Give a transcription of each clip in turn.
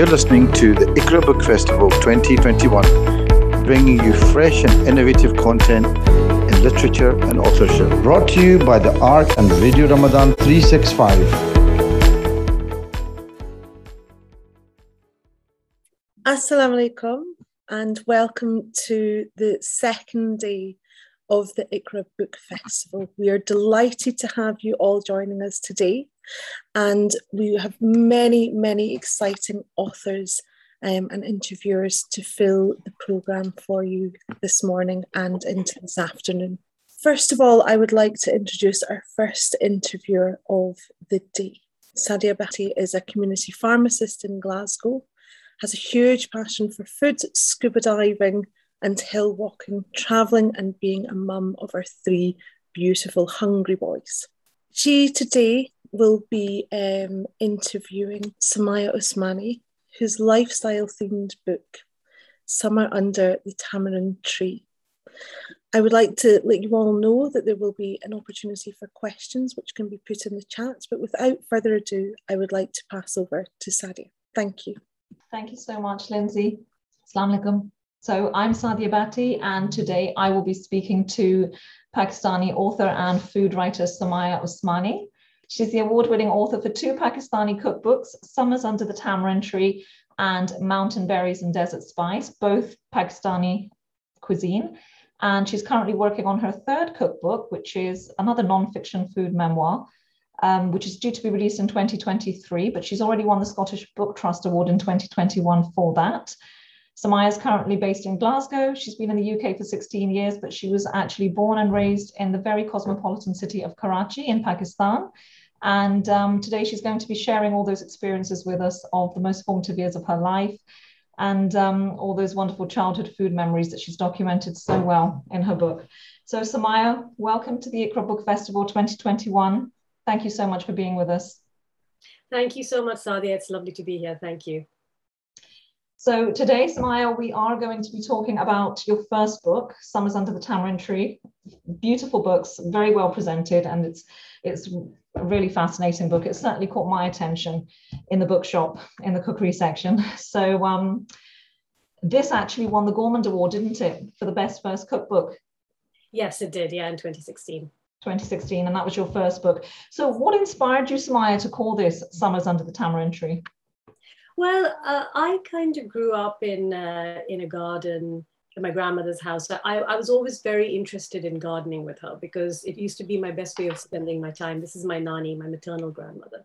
You're listening to the Iqra Book Festival 2021, bringing you fresh and innovative content in literature and authorship. Brought to you by the Art and Radio Ramadan 365. Assalamu alaikum and welcome to the second day of the Iqra Book Festival. We are delighted to have you all joining us today, and we have many, many exciting authors um, and interviewers to fill the programme for you this morning and into this afternoon. First of all, I would like to introduce our first interviewer of the day. Sadia Bhatti is a community pharmacist in Glasgow, has a huge passion for food, scuba diving, and hill walking, travelling and being a mum of our three beautiful hungry boys. She today will be um, interviewing Sumayya Usmani, whose lifestyle themed book, Summer Under the Tamarind Tree. I would like to let you all know that there will be an opportunity for questions which can be put in the chat, but without further ado, I would like to pass over to Sadia. Thank you. Thank you so much, Lindsay. Assalamu alaikum. So I'm Sadia Bhatti, and today I will be speaking to Pakistani author and food writer Sumayya Usmani. She's the award winning author for two Pakistani cookbooks, Summers Under the Tamarind Tree and Mountain Berries and Desert Spice, both Pakistani cuisine. And she's currently working on her third cookbook, which is another non-fiction food memoir, um, which is due to be released in 2023, but she's already won the Scottish Book Trust Award in 2021 for that. Sumayya is currently based in Glasgow. She's been in the UK for 16 years, but she was actually born and raised in the very cosmopolitan city of Karachi in Pakistan. And um, today she's going to be sharing all those experiences with us of the most formative years of her life and um, all those wonderful childhood food memories that she's documented so well in her book. So, Sumayya, welcome to the Iqra Book Festival 2021. Thank you so much for being with us. Thank you so much, Sadia. It's lovely to be here. Thank you. So today, Sumayya, we are going to be talking about your first book, Summers Under the Tamarind Tree. Beautiful books, very well presented, and it's it's a really fascinating book. It certainly caught my attention in the bookshop in the cookery section. So um, this actually won the Gourmand Award, didn't it, for the best first cookbook? Yes, it did. Yeah, in 2016. 2016, and that was your first book. So, what inspired you, Sumayya, to call this Summers Under the Tamarind Tree? Well, uh, I kind of grew up in uh, in a garden in my grandmother's house. I, I was always very interested in gardening with her because it used to be my best way of spending my time. This is my nani, my maternal grandmother.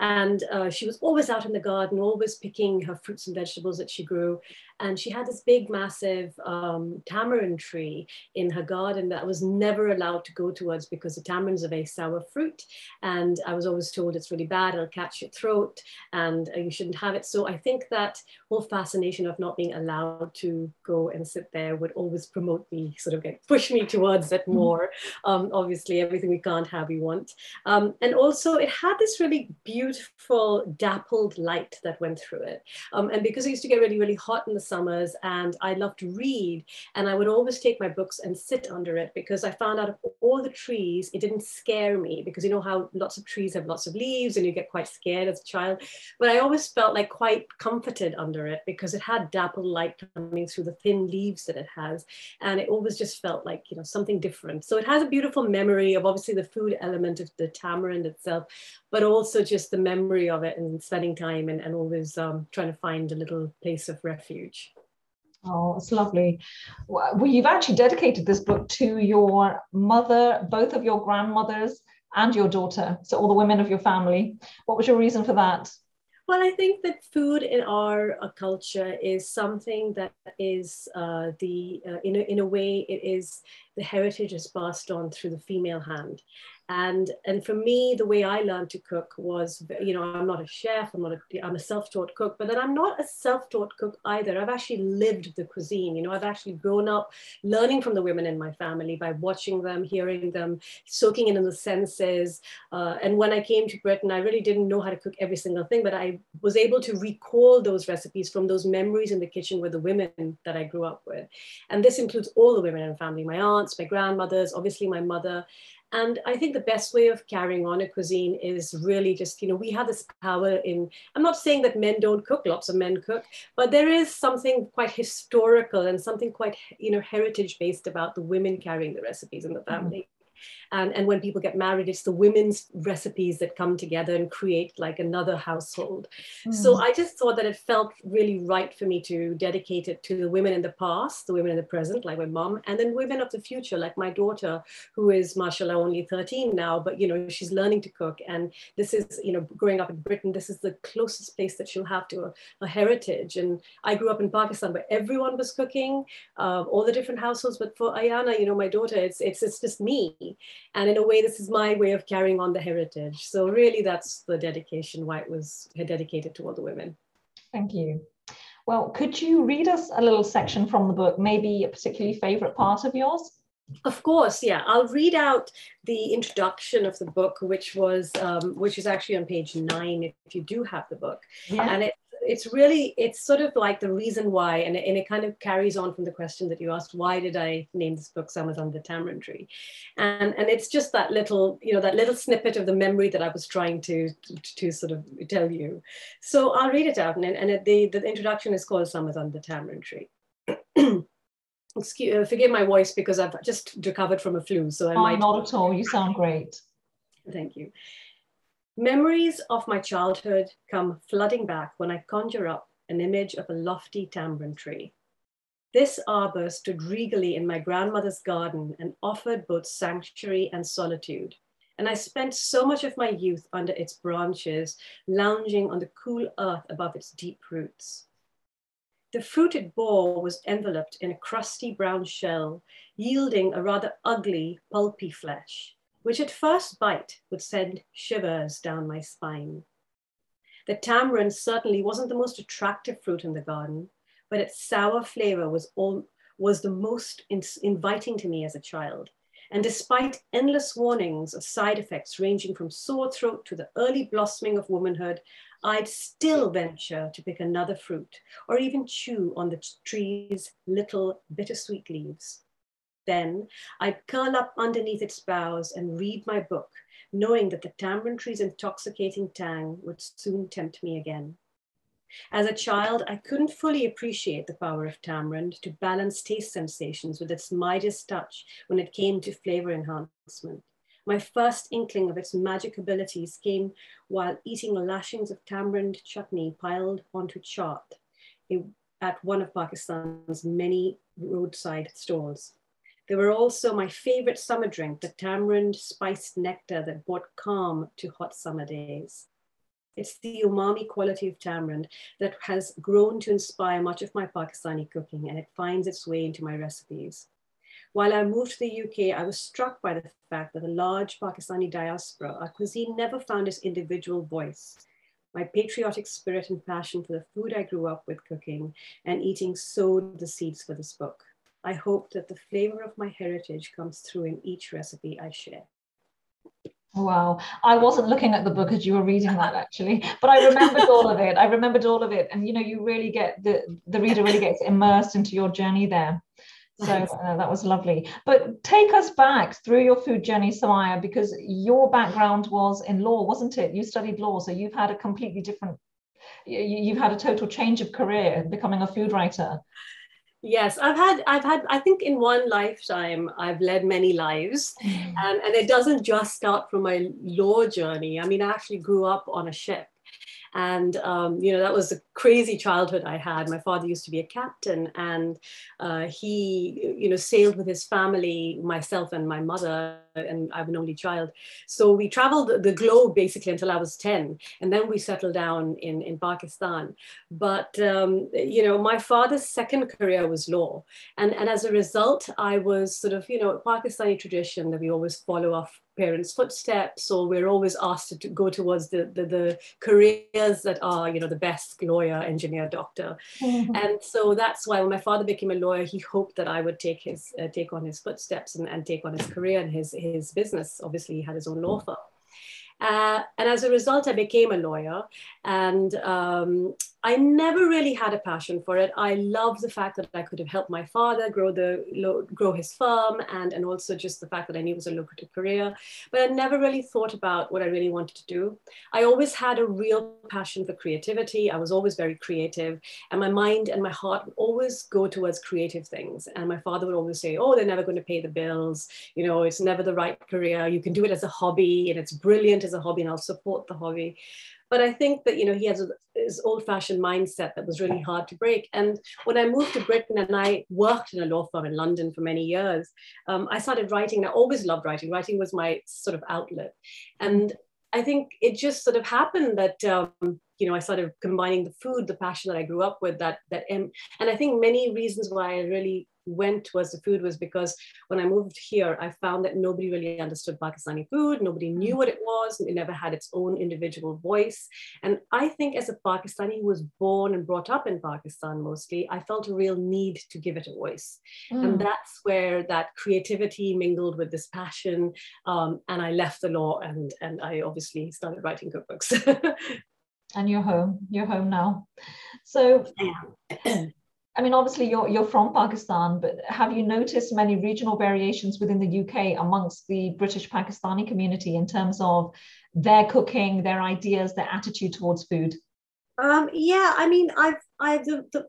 And uh, she was always out in the garden, always picking her fruits and vegetables that she grew. And she had this big, massive um, tamarind tree in her garden that I was never allowed to go towards because the tamarind's are a very sour fruit. And I was always told it's really bad, it'll catch your throat, and uh, you shouldn't have it. So I think that whole fascination of not being allowed to go and sit there would always promote me, sort of get, push me towards it mm-hmm. more. Um, obviously, everything we can't have, we want. Um, and also, it had this really beautiful, dappled light that went through it. Um, and because it used to get really, really hot in the summers and I loved to read and I would always take my books and sit under it because I found out of all the trees, it didn't scare me because you know how lots of trees have lots of leaves and you get quite scared as a child. But I always felt like quite comforted under it because it had dappled light coming through the thin leaves that it has. And it always just felt like, you know, something different. So it has a beautiful memory of obviously the food element of the tamarind itself, but also just the memory of it and spending time and, and always um, trying to find a little place of refuge. Oh, it's lovely. Well, you've actually dedicated this book to your mother, both of your grandmothers, and your daughter. So, all the women of your family. What was your reason for that? Well, I think that food in our uh, culture is something that is uh, the, uh, in, a, in a way, it is the heritage is passed on through the female hand and and for me the way i learned to cook was you know i'm not a chef i'm not a i'm a self-taught cook but then i'm not a self-taught cook either. I've actually lived the cuisine you know i've actually grown up learning from the women in my family by watching them hearing them soaking in, in the senses. Uh, and when i came to britain i really didn't know how to cook every single thing but i was able to recall those recipes from those memories in the kitchen with the women that i grew up with. And this includes all the women in the family my aunts my grandmothers obviously my mother And I think the best way of carrying on a cuisine is really just, you know, we have this power in, I'm not saying that men don't cook, lots of men cook, but there is something quite historical and something quite, you know, heritage based about the women carrying the recipes in the mm-hmm. family. And, and when people get married, it's the women's recipes that come together and create like another household. Mm. So I just thought that it felt really right for me to dedicate it to the women in the past, the women in the present, like my mom, and then women of the future, like my daughter, who is, mashallah, only 13 now, but you know, she's learning to cook. And this is, you know, growing up in Britain, this is the closest place that she'll have to a, a heritage. And I grew up in Pakistan where everyone was cooking, uh, all the different households. But for Ayana, you know, my daughter, it's, it's, it's just me. And in a way, this is my way of carrying on the heritage. So really that's the dedication why it was dedicated to all the women. Thank you. Well, could you read us a little section from the book, maybe a particularly favorite part of yours? Of course, yeah. I'll read out the introduction of the book, which was um, which is actually on page nine, if you do have the book, yeah. and it it's really it's sort of like the reason why and it, and it kind of carries on from the question that you asked why did i name this book summers under the tamarind tree and and it's just that little you know that little snippet of the memory that i was trying to to, to sort of tell you so i'll read it out and, and it, the, the introduction is called summers under the tamarind tree Excuse, uh, forgive my voice because I've just recovered from a flu, so I oh, might. Not at all. You sound great. Thank you. Memories of my childhood come flooding back when I conjure up an image of a lofty tamarind tree. This arbor stood regally in my grandmother's garden and offered both sanctuary and solitude. And I spent so much of my youth under its branches, lounging on the cool earth above its deep roots. The fruit it bore was enveloped in a crusty brown shell, yielding a rather ugly, pulpy flesh which at first bite would send shivers down my spine. The tamarind certainly wasn't the most attractive fruit in the garden, but its sour flavor was, all, was the most in, inviting to me as a child. And despite endless warnings of side effects ranging from sore throat to the early blossoming of womanhood, I'd still venture to pick another fruit or even chew on the tree's little bittersweet leaves. Then I'd curl up underneath its boughs and read my book, knowing that the tamarind tree's intoxicating tang would soon tempt me again. As a child, I couldn't fully appreciate the power of tamarind to balance taste sensations with its Midas touch when it came to flavor enhancement. My first inkling of its magic abilities came while eating lashings of tamarind chutney piled onto chaat at one of Pakistan's many roadside stalls. They were also my favorite summer drink, the tamarind spiced nectar that brought calm to hot summer days. It's the umami quality of tamarind that has grown to inspire much of my Pakistani cooking and it finds its way into my recipes. While I moved to the UK, I was struck by the fact that the large Pakistani diaspora, our cuisine never found its individual voice. My patriotic spirit and passion for the food I grew up with cooking and eating sowed the seeds for this book. I hope that the flavor of my heritage comes through in each recipe I share. Wow. I wasn't looking at the book as you were reading that actually, but I remembered all of it. I remembered all of it. And you know, you really get the, the reader really gets immersed into your journey there. So uh, that was lovely. But take us back through your food journey, Sumayya, because your background was in law, wasn't it? You studied law, so you've had a completely different, you've had a total change of career, becoming a food writer. Yes, I've had, I've had, I think in one lifetime, I've led many lives. Mm. And, and it doesn't just start from my law journey. I mean, I actually grew up on a ship. And, um, you know, that was a crazy childhood I had. My father used to be a captain and uh, he, you know, sailed with his family, myself and my mother, and I'm an only child. So we traveled the globe basically until I was 10. And then we settled down in, in Pakistan. But, um, you know, my father's second career was law. And, and as a result, I was sort of, you know, Pakistani tradition that we always follow off parents' footsteps, or we're always asked to go towards the, the, the careers that are, you know, the best lawyer, engineer, doctor. Mm-hmm. And so that's why when my father became a lawyer, he hoped that I would take his uh, take on his footsteps and, and take on his career and his, his business. Obviously, he had his own law firm. Uh, and as a result, I became a lawyer. And um, I never really had a passion for it. I love the fact that I could have helped my father grow the grow his firm, and and also just the fact that I knew it was a lucrative career. But I never really thought about what I really wanted to do. I always had a real passion for creativity. I was always very creative, and my mind and my heart would always go towards creative things. And my father would always say, "Oh, they're never going to pay the bills. You know, it's never the right career. You can do it as a hobby, and it's brilliant as a hobby, and I'll support the hobby." But I think that, you know, he has his old fashioned mindset that was really hard to break. And when I moved to Britain and I worked in a law firm in London for many years, um, I started writing. I always loved writing. Writing was my sort of outlet. And I think it just sort of happened that, um, you know, I started combining the food, the passion that I grew up with, that, that, and I think many reasons why I really went towards the food was because when I moved here, I found that nobody really understood Pakistani food. Nobody knew mm. what it was. It never had its own individual voice. And I think as a Pakistani who was born and brought up in Pakistan mostly, I felt a real need to give it a voice. Mm. And that's where that creativity mingled with this passion. Um, and I left the law and, and I obviously started writing cookbooks. and you're home. You're home now. So I mean, obviously you're you're from Pakistan, but have you noticed many regional variations within the UK amongst the British Pakistani community in terms of their cooking, their ideas, their attitude towards food? Um, yeah, I mean, I've I've the, the,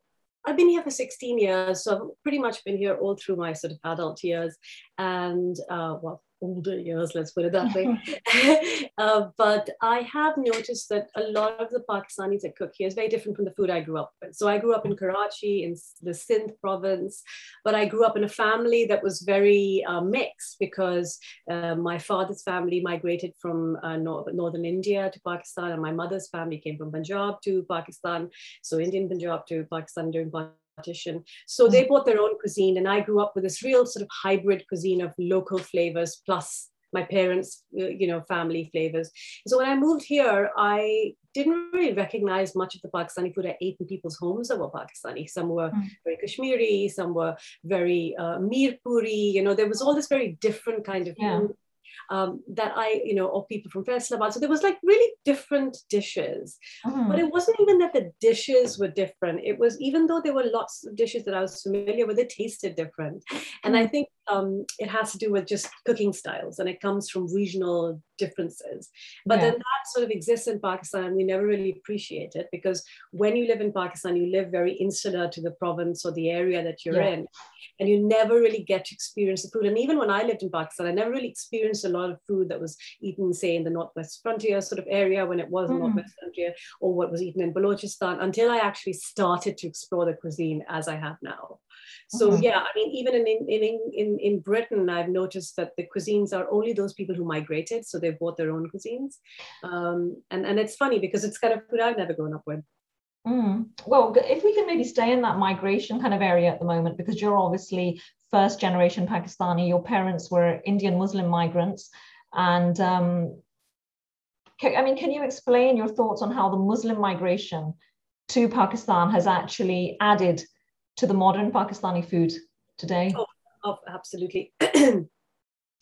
I've been here for 16 years, so I've pretty much been here all through my sort of adult years, and uh, well, older years, let's put it that way. uh, but I have noticed that a lot of the Pakistanis that cook here is very different from the food I grew up with. So I grew up in Karachi, in the Sindh province, but I grew up in a family that was very uh, mixed because uh, my father's family migrated from uh, nor- northern India to Pakistan, and my mother's family came from Punjab to Pakistan. So Indian Punjab to Pakistan during partition. So they mm. brought their own cuisine, and I grew up with this real sort of hybrid cuisine of local flavors plus my parents, uh, you know, family flavors. So when I moved here, I didn't really recognize much of the Pakistani food I ate in people's homes that were Pakistani. Some were mm. very Kashmiri, some were very uh, Mirpuri. You know, there was all this very different kind of yeah. food um, that I, you know, or people from Faisalabad. So there was like really different dishes, mm. but it wasn't even that the dishes were different. It was even though there were lots of dishes that I was familiar with, it tasted different. And mm. I think um, it has to do with just cooking styles and it comes from regional differences. But yeah. then that sort of exists in Pakistan. We never really appreciate it because when you live in Pakistan, you live very insular to the province or the area that you're yeah. in. And you never really get to experience the food. And even when I lived in Pakistan, I never really experienced a lot of food that was eaten, say, in the Northwest Frontier sort of area when it was mm. Northwest Frontier, or what was eaten in Balochistan until I actually started to explore the cuisine as I have now. So mm-hmm. yeah, I mean, even in, in in in Britain, I've noticed that the cuisines are only those people who migrated, so they've bought their own cuisines, um, and and it's funny because it's kind of food I've never grown up with. Mm. Well, if we can maybe stay in that migration kind of area at the moment, because you're obviously first generation Pakistani, your parents were Indian Muslim migrants, and um, I mean, can you explain your thoughts on how the Muslim migration to Pakistan has actually added to the modern Pakistani food today? Oh, oh absolutely.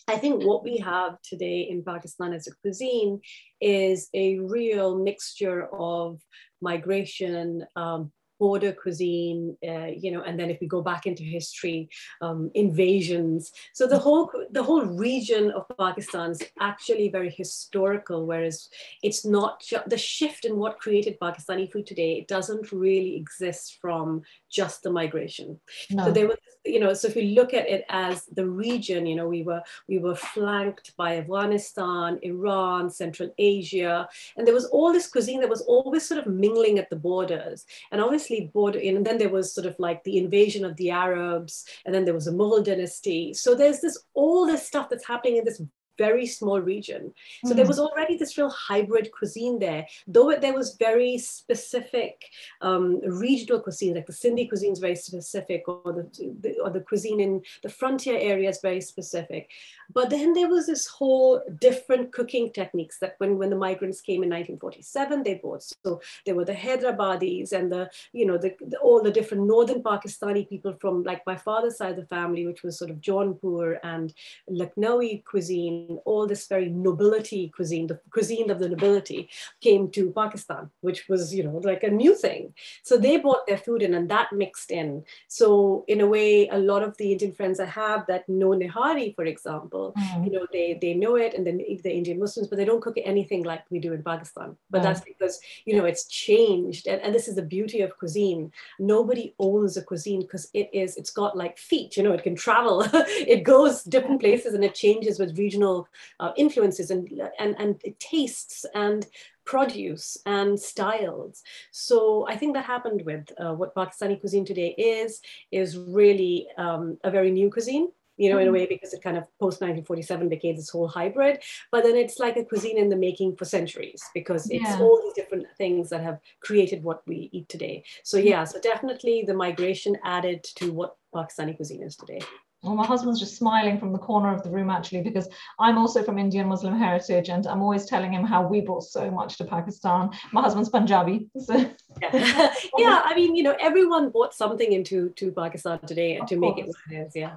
I think what we have today in Pakistan as a cuisine is a real mixture of migration, um, border cuisine, uh, you know, and then if we go back into history, um, invasions. So the whole the whole region of Pakistan is actually very historical, whereas it's not the shift in what created Pakistani food today. It doesn't really exist from just the migration. No. So there was, you know, so if we look at it as the region, you know, we were we were flanked by Afghanistan, Iran, Central Asia, and there was all this cuisine that was always sort of mingling at the borders. And obviously border, and then there was sort of like the invasion of the Arabs, and then there was a Mughal dynasty. So there's this all this stuff that's happening in this very small region. So mm. there was already this real hybrid cuisine there, though it, there was very specific um, regional cuisine, like the Sindhi cuisine is very specific, or the, the, or the cuisine in the frontier area is very specific. But then there was this whole different cooking techniques that when, when the migrants came in 1947, they brought. So there were the Hyderabadis and the, you know, the, the, all the different northern Pakistani people from like my father's side of the family, which was sort of Jaunpur and Lucknowi cuisine cuisine, all this very nobility cuisine, the cuisine of the nobility came to Pakistan, which was, you know, like a new thing. So they brought their food in and that mixed in. So in a way, a lot of the Indian friends I have that know Nihari, for example, mm. you know, they, they know it and then the Indian Muslims, but they don't cook anything like we do in Pakistan. But mm. that's because, you know, it's changed. And, and this is the beauty of cuisine. Nobody owns a cuisine because it is, it's got like feet, you know, it can travel, it goes different places and it changes with regional uh, influences and, and, and tastes and produce and styles. So I think that happened with uh, what Pakistani cuisine today is, is really um, a very new cuisine you know, in a mm-hmm. way because it kind of post 1947 became this whole hybrid. But then it's like a cuisine in the making for centuries because it's yeah. all these different things that have created what we eat today. So mm-hmm. yeah, so definitely the migration added to what Pakistani cuisine is today. Well, my husband's just smiling from the corner of the room actually, because I'm also from Indian Muslim heritage, and I'm always telling him how we brought so much to Pakistan. My husband's Punjabi. So. Yeah. yeah, I mean, you know, everyone brought something into to Pakistan today to course. make it what it is. Yeah.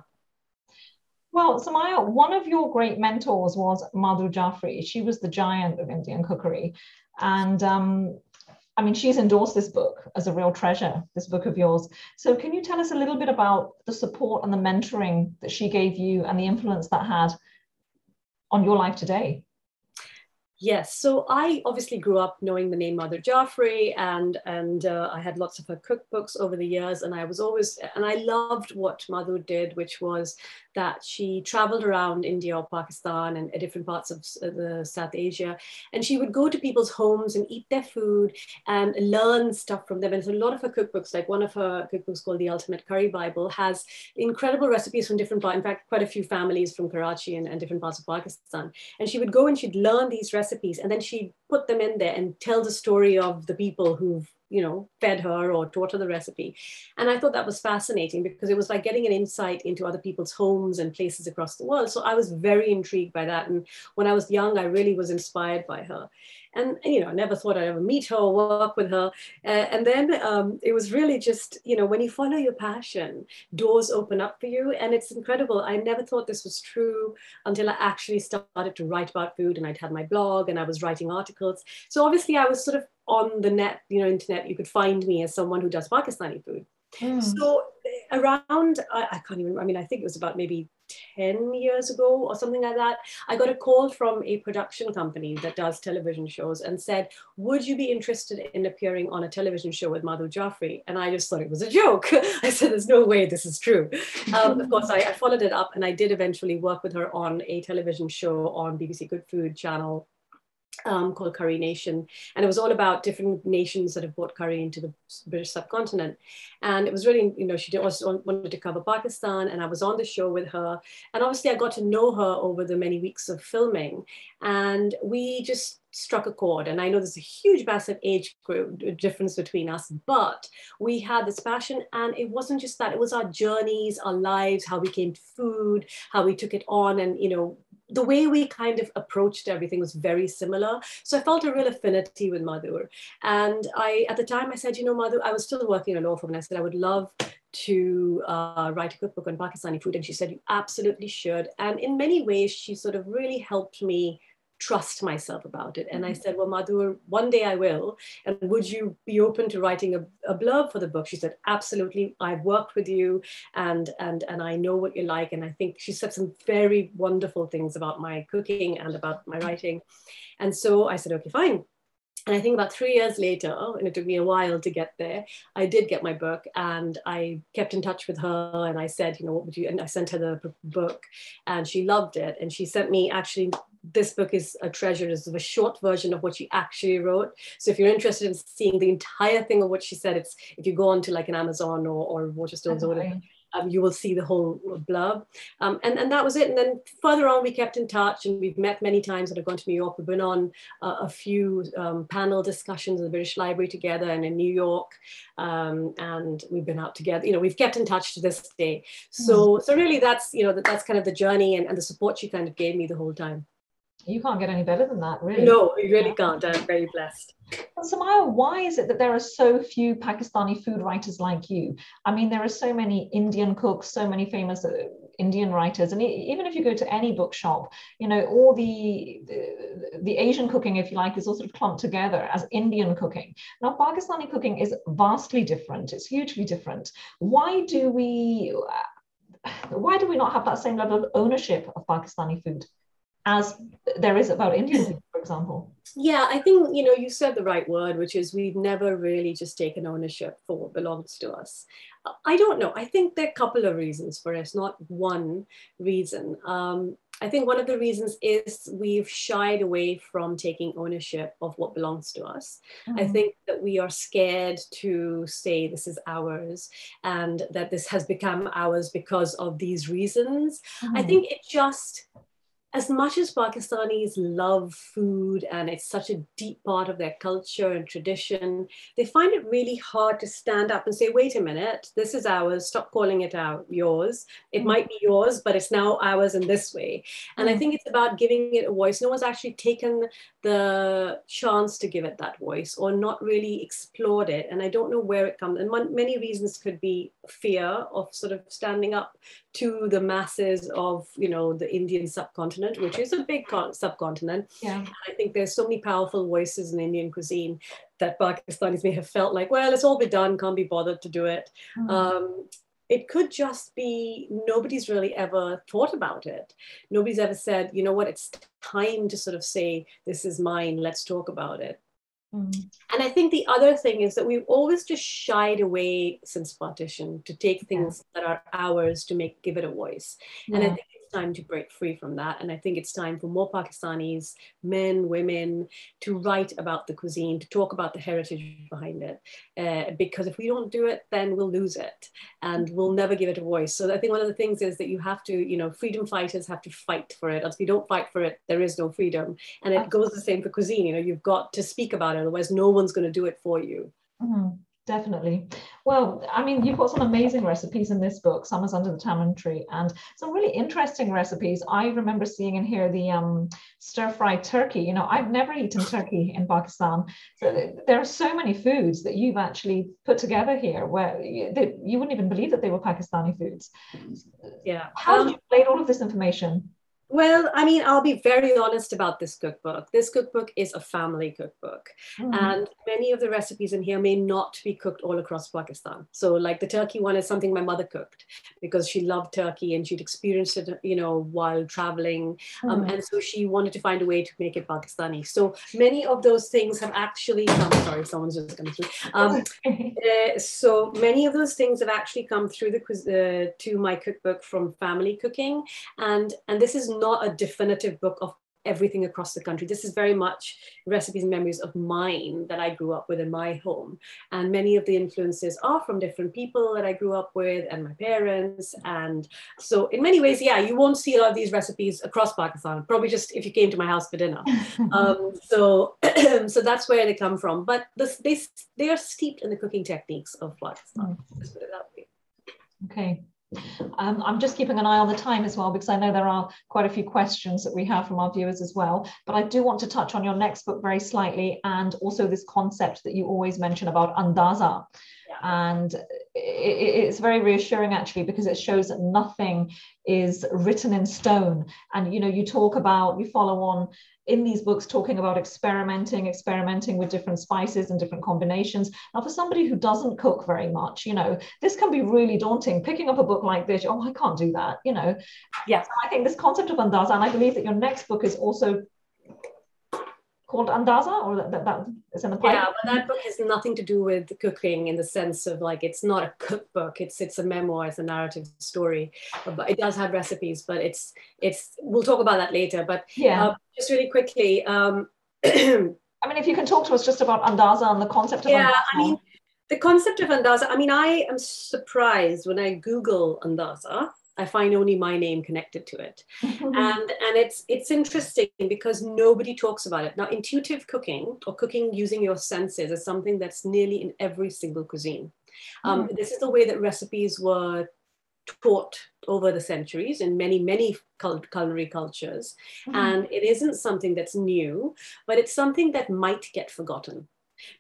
Well, Sumayya, one of your great mentors was Madhur Jaffrey. She was the giant of Indian cookery. And um, I mean, she's endorsed this book as a real treasure, this book of yours. So, can you tell us a little bit about the support and the mentoring that she gave you and the influence that had on your life today? Yes, so I obviously grew up knowing the name Madhur Jaffrey, and and uh, I had lots of her cookbooks over the years, and I was always and I loved what Madhur did, which was that she traveled around India or Pakistan and different parts of uh, the South Asia, and she would go to people's homes and eat their food and learn stuff from them. And so a lot of her cookbooks, like one of her cookbooks called the Ultimate Curry Bible, has incredible recipes from different parts. In fact, quite a few families from Karachi and, and different parts of Pakistan. And she would go and she'd learn these recipes and then she'd put them in there and tell the story of the people who've you know fed her or taught her the recipe and i thought that was fascinating because it was like getting an insight into other people's homes and places across the world so i was very intrigued by that and when i was young i really was inspired by her and, and you know, I never thought I'd ever meet her or work with her. Uh, and then um, it was really just, you know, when you follow your passion, doors open up for you. And it's incredible. I never thought this was true until I actually started to write about food and I'd had my blog and I was writing articles. So obviously I was sort of on the net, you know, internet, you could find me as someone who does Pakistani food. Mm. So around, I, I, can't even, I mean, I think it was about maybe 10 years ago or something like that, I got a call from a production company that does television shows and said, Would you be interested in appearing on a television show with Madhur Jaffrey? And I just thought it was a joke. I said, There's no way this is true. Um, of course, I, I followed it up and I did eventually work with her on a television show on BBC Good Food channel um, called Curry Nation. And it was all about different nations that have brought curry into the British subcontinent. And it was really, you know, she also wanted to cover Pakistan. And I was on the show with her. And obviously, I got to know her over the many weeks of filming. And we just struck a chord. And I know there's a huge, massive age group difference between us, but we had this passion. And it wasn't just that, it was our journeys, our lives, how we came to food, how we took it on, and, you know, the way we kind of approached everything was very similar. So I felt a real affinity with Madhur. And I, at the time, I said, you know, Madhur, I was still working in a law firm, and I said I would love to uh, write a cookbook on Pakistani food. And she said, you absolutely should. And in many ways, she sort of really helped me trust myself about it. And I mm-hmm. said, Well, Madhur, one day I will. And would you be open to writing a, a blurb for the book? She said, Absolutely. I've worked with you and and and I know what you like. And I think she said some very wonderful things about my cooking and about my writing. And so I said, okay, fine. And I think about three years later, and it took me a while to get there, I did get my book and I kept in touch with her and I said, you know, what would you, and I sent her the book and she loved it. And she sent me actually this book is a treasure. It's a short version of what she actually wrote. So if you're interested in seeing the entire thing of what she said, it's if you go on to like an Amazon or, or Waterstones or whatever, um, you will see the whole blurb. Um, and, and that was it. And then further on, we kept in touch and we've met many times and I've gone to New York. We've been on uh, a few um, panel discussions in the British Library together and in New York. Um, and we've been out together. You know, we've kept in touch to this day. So, mm. so really that's, you know, that, that's kind of the journey and, and the support she kind of gave me the whole time. You can't get any better than that, really. No, we really can't. I'm very blessed. Sumayya, why is it that there are so few Pakistani food writers like you? I mean, there are so many Indian cooks, so many famous uh, Indian writers, and even if you go to any bookshop, you know, all the, the, the Asian cooking, if you like, is all sort of clumped together as Indian cooking. Now, Pakistani cooking is vastly different. It's hugely different. Why do we? Uh, why do we not have that same level of ownership of Pakistani food as there is about Indian food, for example? Yeah, I think you know you said the right word, which is we've never really just taken ownership for what belongs to us. I don't know. I think there are a couple of reasons for it, not one reason. Um, I think one of the reasons is we've shied away from taking ownership of what belongs to us. Mm-hmm. I think that we are scared to say this is ours and that this has become ours because of these reasons. Mm-hmm. I think it just as much as Pakistanis love food and it's such a deep part of their culture and tradition, they find it really hard to stand up and say, wait a minute, this is ours, stop calling it out yours. It mm might be yours, but it's now ours in this way. And mm I think it's about giving it a voice. No one's actually taken the chance to give it that voice or not really explored it. And I don't know where it comes. And many reasons could be fear of sort of standing up to the masses of, you know, the Indian subcontinent which is a big subcontinent. Yeah. I think there's so many powerful voices in Indian cuisine that Pakistanis may have felt like, well, it's all been done, can't be bothered to do it. Mm. Um, it could just be nobody's really ever thought about it. Nobody's ever said, you know what, it's time to sort of say, this is mine, let's talk about it. Mm. And I think the other thing is that we've always just shied away since partition to take things yeah. that are ours to make give it a voice. Yeah. And I think time to break free from that. And I think it's time for more Pakistanis, men, women, to write about the cuisine, to talk about the heritage behind it. Uh, because if we don't do it, then we'll lose it and we'll never give it a voice. So I think one of the things is that you have to, you know, freedom fighters have to fight for it. If you don't fight for it, there is no freedom. And it goes the same for cuisine. You know, you've got to speak about it, otherwise, no one's going to do it for you. Mm-hmm. Definitely. Well, I mean, you've got some amazing recipes in this book, Summers Under the Tamarind Tree, and some really interesting recipes. I remember seeing in here the um, stir-fried turkey. You know, I've never eaten turkey in Pakistan. So there are so many foods that you've actually put together here where you, that you wouldn't even believe that they were Pakistani foods. Yeah. How um, did you collate all of this information? Well, I mean, I'll be very honest about this cookbook. This cookbook is a family cookbook. Mm-hmm. And many of the recipes in here may not be cooked all across Pakistan. So, like the turkey one is something my mother cooked because she loved turkey and she'd experienced it, you know, while traveling. Um, mm-hmm. Um, and so she wanted to find a way to make it Pakistani. So, many of those things have actually come. Sorry, someone's just coming through. Um, uh, so, many of those things have actually come through the uh, to my cookbook from family cooking. And, and this is not a definitive book of everything across the country. This is very much recipes and memories of mine that I grew up with in my home. And many of the influences are from different people that I grew up with and my parents. And so in many ways, yeah, you won't see a lot of these recipes across Pakistan, probably just if you came to my house for dinner. um, so, so that's where they come from. But this, they, they are steeped in the cooking techniques of Pakistan. Mm. Okay. Um, I'm just keeping an eye on the time as well because I know there are quite a few questions that we have from our viewers as well. But I do want to touch on your next book very slightly and also this concept that you always mention about andaza. Yeah. And it's very reassuring actually because it shows that nothing is written in stone. And you know, you talk about, you follow on in these books talking about experimenting, experimenting with different spices and different combinations. Now, for somebody who doesn't cook very much, you know, this can be really daunting. Picking up a book like this, oh, I can't do that, you know. Yeah. So I think this concept of andaza, and I believe that your next book is also called Andaza, or that, that, that is in the pipe? Yeah, but that book has nothing to do with cooking in the sense of like it's not a cookbook. It's it's a memoir. It's a narrative story. But it does have recipes. But it's it's we'll talk about that later. But yeah, uh, just really quickly. Um, I mean, if you can talk to us just about Andaza and the concept of yeah, Andaza. I mean, the concept of Andaza. I mean, I am surprised when I Google Andaza I find only my name connected to it. and and it's it's interesting because nobody talks about it. Now, intuitive cooking or cooking using your senses is something that's nearly in every single cuisine. Um, mm. This is the way that recipes were taught over the centuries in many, many culinary cultures. Mm. And it isn't something that's new, but it's something that might get forgotten.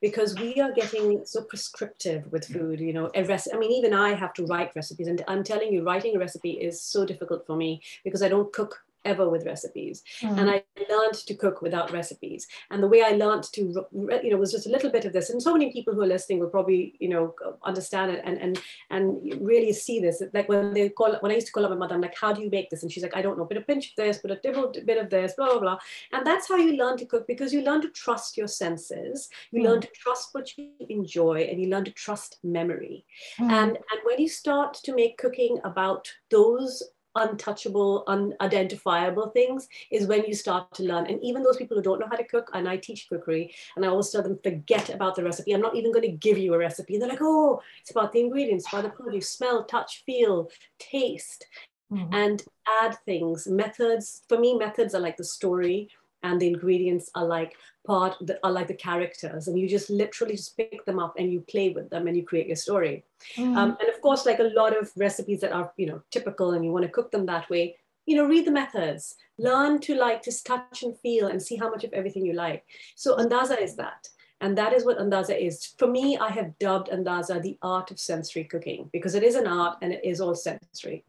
Because we are getting so prescriptive with food you know a recipe i mean even i have to write recipes and i'm telling you writing a recipe is so difficult for me because i don't cook ever with recipes. Mm. And I learned to cook without recipes. And the way I learned to, you know, was just a little bit of this. And so many people who are listening will probably, you know, understand it and and and really see this. Like when they call, when I used to call up my mother, I'm like, how do you make this? And she's like, I don't know, but a pinch of this, but a little bit of this, blah blah blah. And that's how you learn to cook because you learn to trust your senses. You mm. learn to trust what you enjoy, and you learn to trust memory. Mm. And and when you start to make cooking about those untouchable, unidentifiable things is when you start to learn. And even those people who don't know how to cook, and I teach cookery, and I always tell them, forget about the recipe. I'm not even going to give you a recipe. And they're like, oh, it's about the ingredients, about the produce, smell, touch, feel, taste, mm-hmm. and add things. Methods, for me, methods are like the story and the ingredients are like part that are like the characters and you just literally just pick them up and you play with them and you create your story. Mm. um, and of course like a lot of recipes that are you know typical and you want to cook them that way you know read the methods. Learn to like just touch and feel and see how much of everything you like. So andaza is that and that is what andaza is. For me i have dubbed andaza the art of sensory cooking because it is an art and it is all sensory.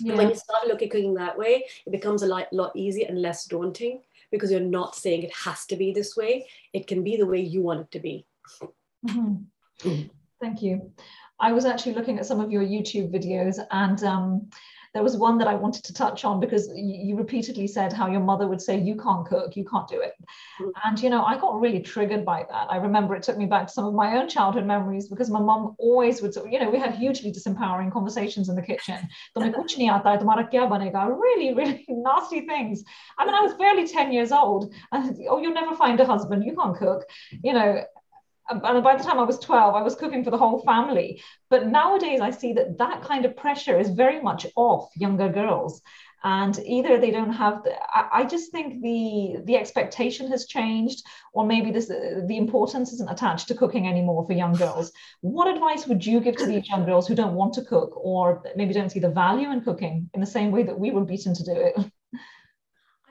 Yeah. when you start looking cooking that way it becomes a lot, lot easier and less daunting because you're not saying it has to be this way. It can be the way you want it to be. Mm-hmm. Thank you. I was actually looking at some of your YouTube videos and um, there was one that I wanted to touch on because you, repeatedly said how your mother would say, You can't cook, you can't do it. Mm-hmm. And, you know, I got really triggered by that. I remember it took me back to some of my own childhood memories because my mom always would, you know, we had hugely disempowering conversations in the kitchen. really, really nasty things. I mean, I was barely 10 years old. And, oh, you'll never find a husband, you can't cook. You know, Um, and by the time I was 12, I was cooking for the whole family. But nowadays, I see that that kind of pressure is very much off younger girls. And either they don't have, the, I, I just think the the expectation has changed, or maybe this uh, the importance isn't attached to cooking anymore for young girls. What advice would you give to these young girls who don't want to cook, or maybe don't see the value in cooking in the same way that we were beaten to do it?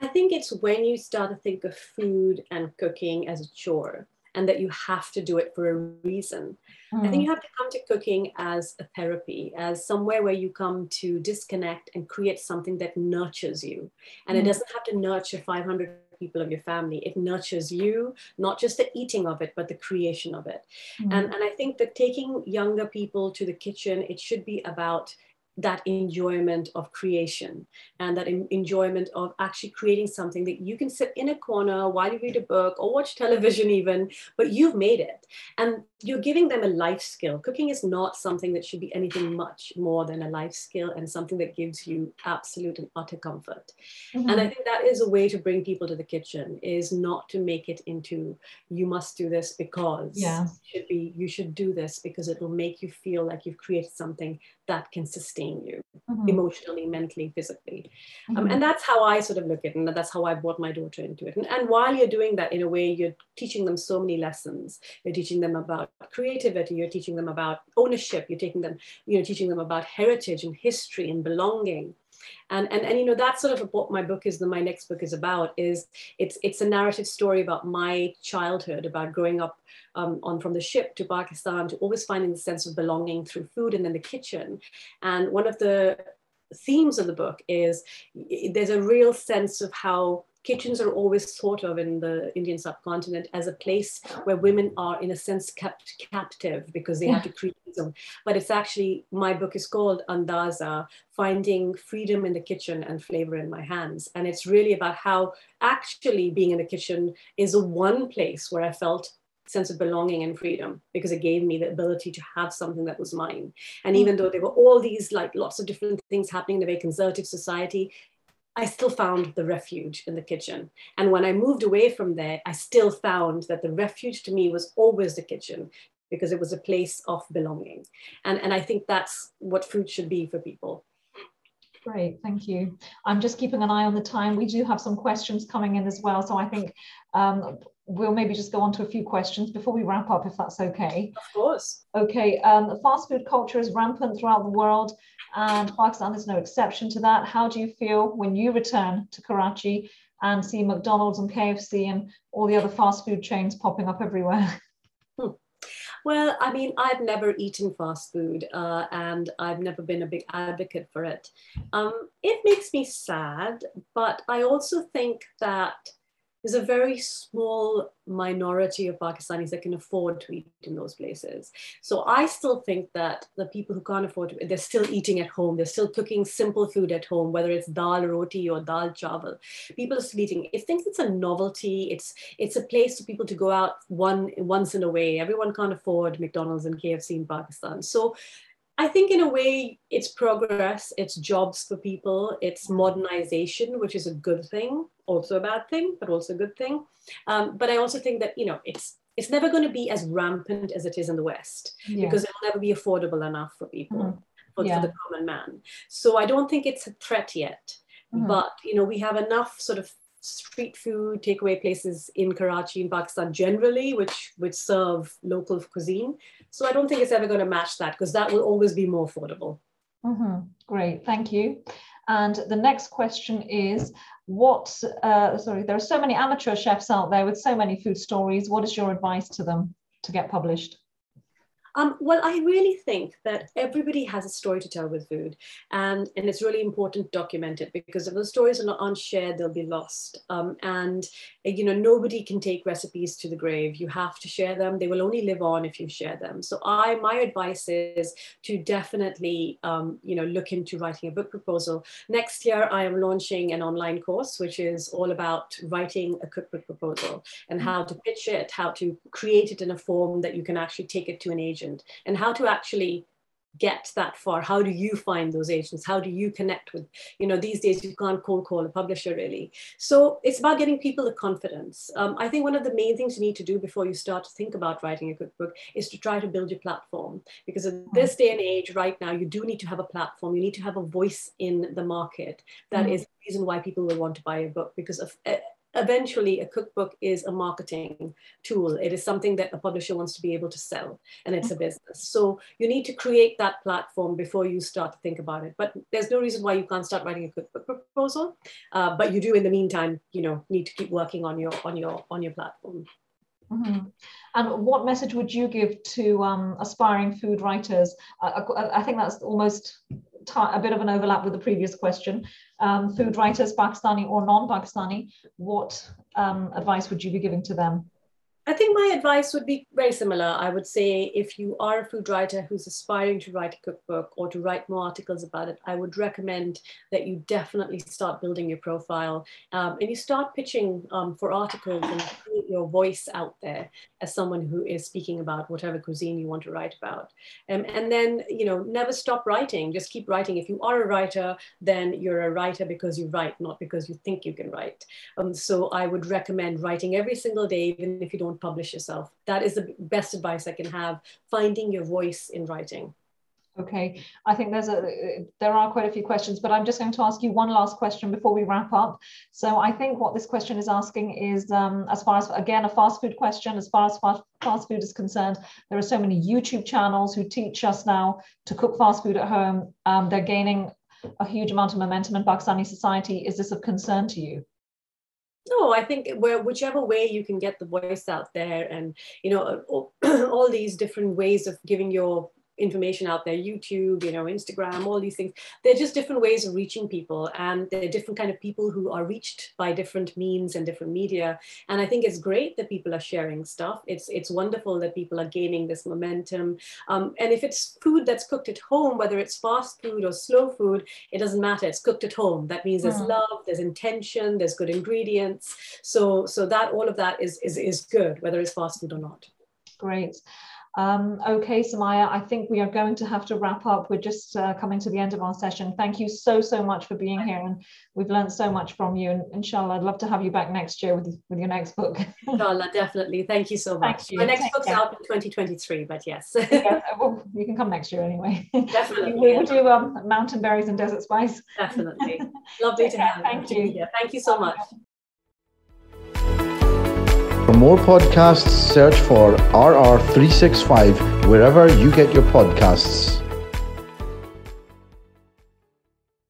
I think it's when you start to think of food and cooking as a chore and that you have to do it for a reason. Mm. I think you have to come to cooking as a therapy, as somewhere where you come to disconnect and create something that nurtures you. And mm. it doesn't have to nurture 500 people of your family. It nurtures you, not just the eating of it, but the creation of it. Mm. And, and I think that taking younger people to the kitchen, it should be about that enjoyment of creation and that enjoyment of actually creating something that you can sit in a corner while you read a book or watch television even but you've made it. And you're giving them a life skill cooking is not something that should be anything much more than a life skill and something that gives you absolute and utter comfort mm-hmm. and i think that is a way to bring people to the kitchen is not to make it into you must do this because yeah. should be you should do this because it will make you feel like you've created something that can sustain you mm-hmm. emotionally, mentally, physically. Um, mm-hmm. Um, and that's how I sort of look at it. And that's how I brought my daughter into it. And, and while you're doing that, in a way, you're teaching them so many lessons. You're teaching them about creativity, you're teaching them about ownership, you're taking them, you know, teaching them about heritage and history and belonging. And and, and you know that's sort of what my book is the my next book is about is it's it's a narrative story about my childhood about growing up um, on from the ship to pakistan to always finding the sense of belonging through food and then the kitchen. And one of the themes of the book is there's a real sense of how kitchens are always thought of in the Indian subcontinent as a place where women are, in a sense, kept captive because they yeah. have to create them. But it's actually, my book is called Andaza Finding Freedom in the Kitchen and Flavor in My Hands. And it's really about how actually being in the kitchen is one place where I felt sense of belonging and freedom because it gave me the ability to have something that was mine and even mm. though there were all these like lots of different things happening in a very conservative society I still found the refuge in the kitchen. And when I moved away from there, I still found that the refuge to me was always the kitchen because it was a place of belonging. And, and I think that's what food should be for people. Great, thank you. I'm just keeping an eye on the time. We do have some questions coming in as well. So I think um, we'll maybe just go on to a few questions before we wrap up, if that's okay. Of course. Okay, um, fast food culture is rampant throughout the world and Pakistan is no exception to that. How do you feel when you return to Karachi and see McDonald's and KFC and all the other fast food chains popping up everywhere? Well, I mean, I've never eaten fast food uh, and I've never been a big advocate for it. Um, it makes me sad, but I also think that there's a very small minority of Pakistanis that can afford to eat in those places. So I still think that the people who can't afford to, they're still eating at home. They're still cooking simple food at home, whether it's dal roti or dal chawal. People are still eating. I think it's a novelty. It's it's a place for people to go out one once in a way. Everyone can't afford McDonald's and KFC in Pakistan. So I think in a way it's progress, it's jobs for people, it's modernization, which is a good thing, also a bad thing, but also a good thing. Um, but I also think that you know it's it's never going to be as rampant as it is in the West yeah. because it'll never be affordable enough for people, mm-hmm. for, yeah. for, the common man. So I don't think it's a threat yet. Mm-hmm. But you know we have enough sort of street food takeaway places in Karachi in Pakistan generally, which which serve local cuisine. So I don't think it's ever going to match that because that will always be more affordable. Mm-hmm. Great, thank you. And the next question is, what? Uh, sorry, there are so many amateur chefs out there with so many food stories. What is your advice to them to get published? Um, well, I really think that everybody has a story to tell with food, and, and it's really important to document it because if the stories are not shared, they'll be lost. Um, and you know, nobody can take recipes to the grave. You have to share them. They will only live on if you share them. So, I my advice is to definitely um, you know look into writing a book proposal. Next year, I am launching an online course which is all about writing a cookbook proposal and how to pitch it, how to create it in a form that you can actually take it to an agent agent and how to actually get that far. How do you find those agents? How do you connect with you know these days you can't cold call a publisher really. So it's about getting people the confidence. Um, i think one of the main things you need to do before you start to think about writing a cookbook is to try to build your platform. Because in this day and age right now you do need to have a platform. You need to have a voice in the market. That mm-hmm. is the reason why people will want to buy a book because of uh, eventually a cookbook is a marketing tool. It is something that a publisher wants to be able to sell and it's a business. So you need to create that platform before you start to think about it. But there's no reason why you can't start writing a cookbook proposal uh, but you do in the meantime you know need to keep working on your on your on your platform. Mm-hmm. And what message would you give to um, aspiring food writers? I, I, think that's almost a bit of an overlap with the previous question. Um, food writers, Pakistani or non-Pakistani, what um, advice would you be giving to them? I think my advice would be very similar. I would say if you are a food writer who's aspiring to write a cookbook or to write more articles about it, I would recommend that you definitely start building your profile um, and you start pitching um, for articles and your voice out there as someone who is speaking about whatever cuisine you want to write about. Um, and then, you know, never stop writing, just keep writing. If you are a writer, then you're a writer because you write, not because you think you can write. Um, so I would recommend writing every single day, even if you don't publish yourself. That is the best advice I can have, finding your voice in writing. Okay, I think there's a there are quite a few questions, but I'm just going to ask you one last question before we wrap up. So I think what this question is asking is, um, as far as again a fast food question, as far as fast, fast food is concerned, there are so many YouTube channels who teach us now to cook fast food at home. Um, they're gaining a huge amount of momentum in Pakistani society. Is this of concern to you? No i think where whichever way you can get the voice out there and you know all, all these different ways of giving your information out there youtube you know instagram all these things. They're just different ways of reaching people and they're different kind of people who are reached by different means and different media. And i think it's great that people are sharing stuff. It's it's wonderful that people are gaining this momentum. Um, and if it's food that's cooked at home whether it's fast food or slow food it doesn't matter. It's cooked at home. That means there's mm. love there's intention there's good ingredients. So so that all of that is is, is good whether it's fast food or not. Great um, okay, Sumayya, I think we are going to have to wrap up. We're just uh, coming to the end of our session. Thank you so, so much for being here. And we've learned so much from you. And inshallah, I'd love to have you back next year with, with your next book. inshallah, definitely. Thank you so much. You. My next Take book's care. out in 2023, but yes. yeah, well, you can come next year anyway. Definitely. we will do um, mountain berries and desert spice. Definitely. Lovely to have you. Thank you. Thank you so much. For more podcasts, search for RR365 wherever you get your podcasts.